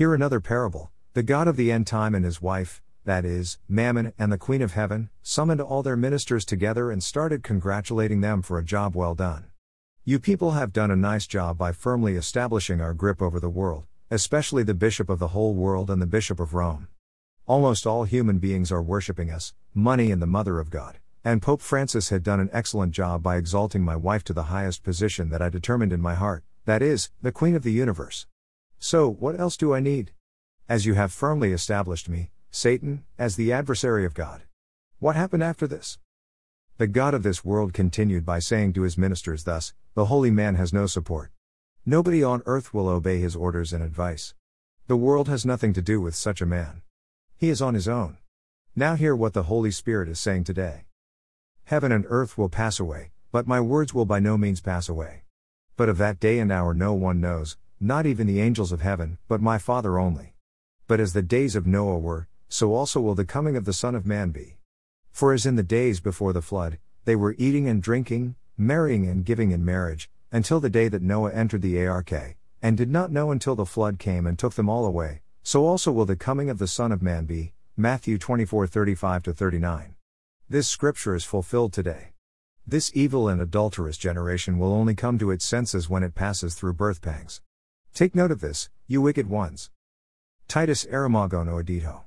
Hear another parable. The God of the end time and his wife, that is, Mammon and the Queen of Heaven, summoned all their ministers together and started congratulating them for a job well done. You people have done a nice job by firmly establishing our grip over the world, especially the bishop of the whole world and the bishop of Rome. Almost all human beings are worshipping us, money and the mother of God, and Pope Francis had done an excellent job by exalting my wife to the highest position that I determined in my heart, that is, the Queen of the universe. So, what else do I need? As you have firmly established me, Satan, as the adversary of God. What happened after this? The God of this world continued by saying to his ministers thus The holy man has no support. Nobody on earth will obey his orders and advice. The world has nothing to do with such a man. He is on his own. Now hear what the Holy Spirit is saying today. Heaven and earth will pass away, but my words will by no means pass away. But of that day and hour no one knows, not even the angels of heaven, but my Father only. But as the days of Noah were, so also will the coming of the Son of Man be. For as in the days before the flood, they were eating and drinking, marrying and giving in marriage, until the day that Noah entered the ark, and did not know until the flood came and took them all away, so also will the coming of the Son of Man be. Matthew 24 35 39. This scripture is fulfilled today. This evil and adulterous generation will only come to its senses when it passes through birth pangs. Take note of this, you wicked ones. Titus Aramagono Edito.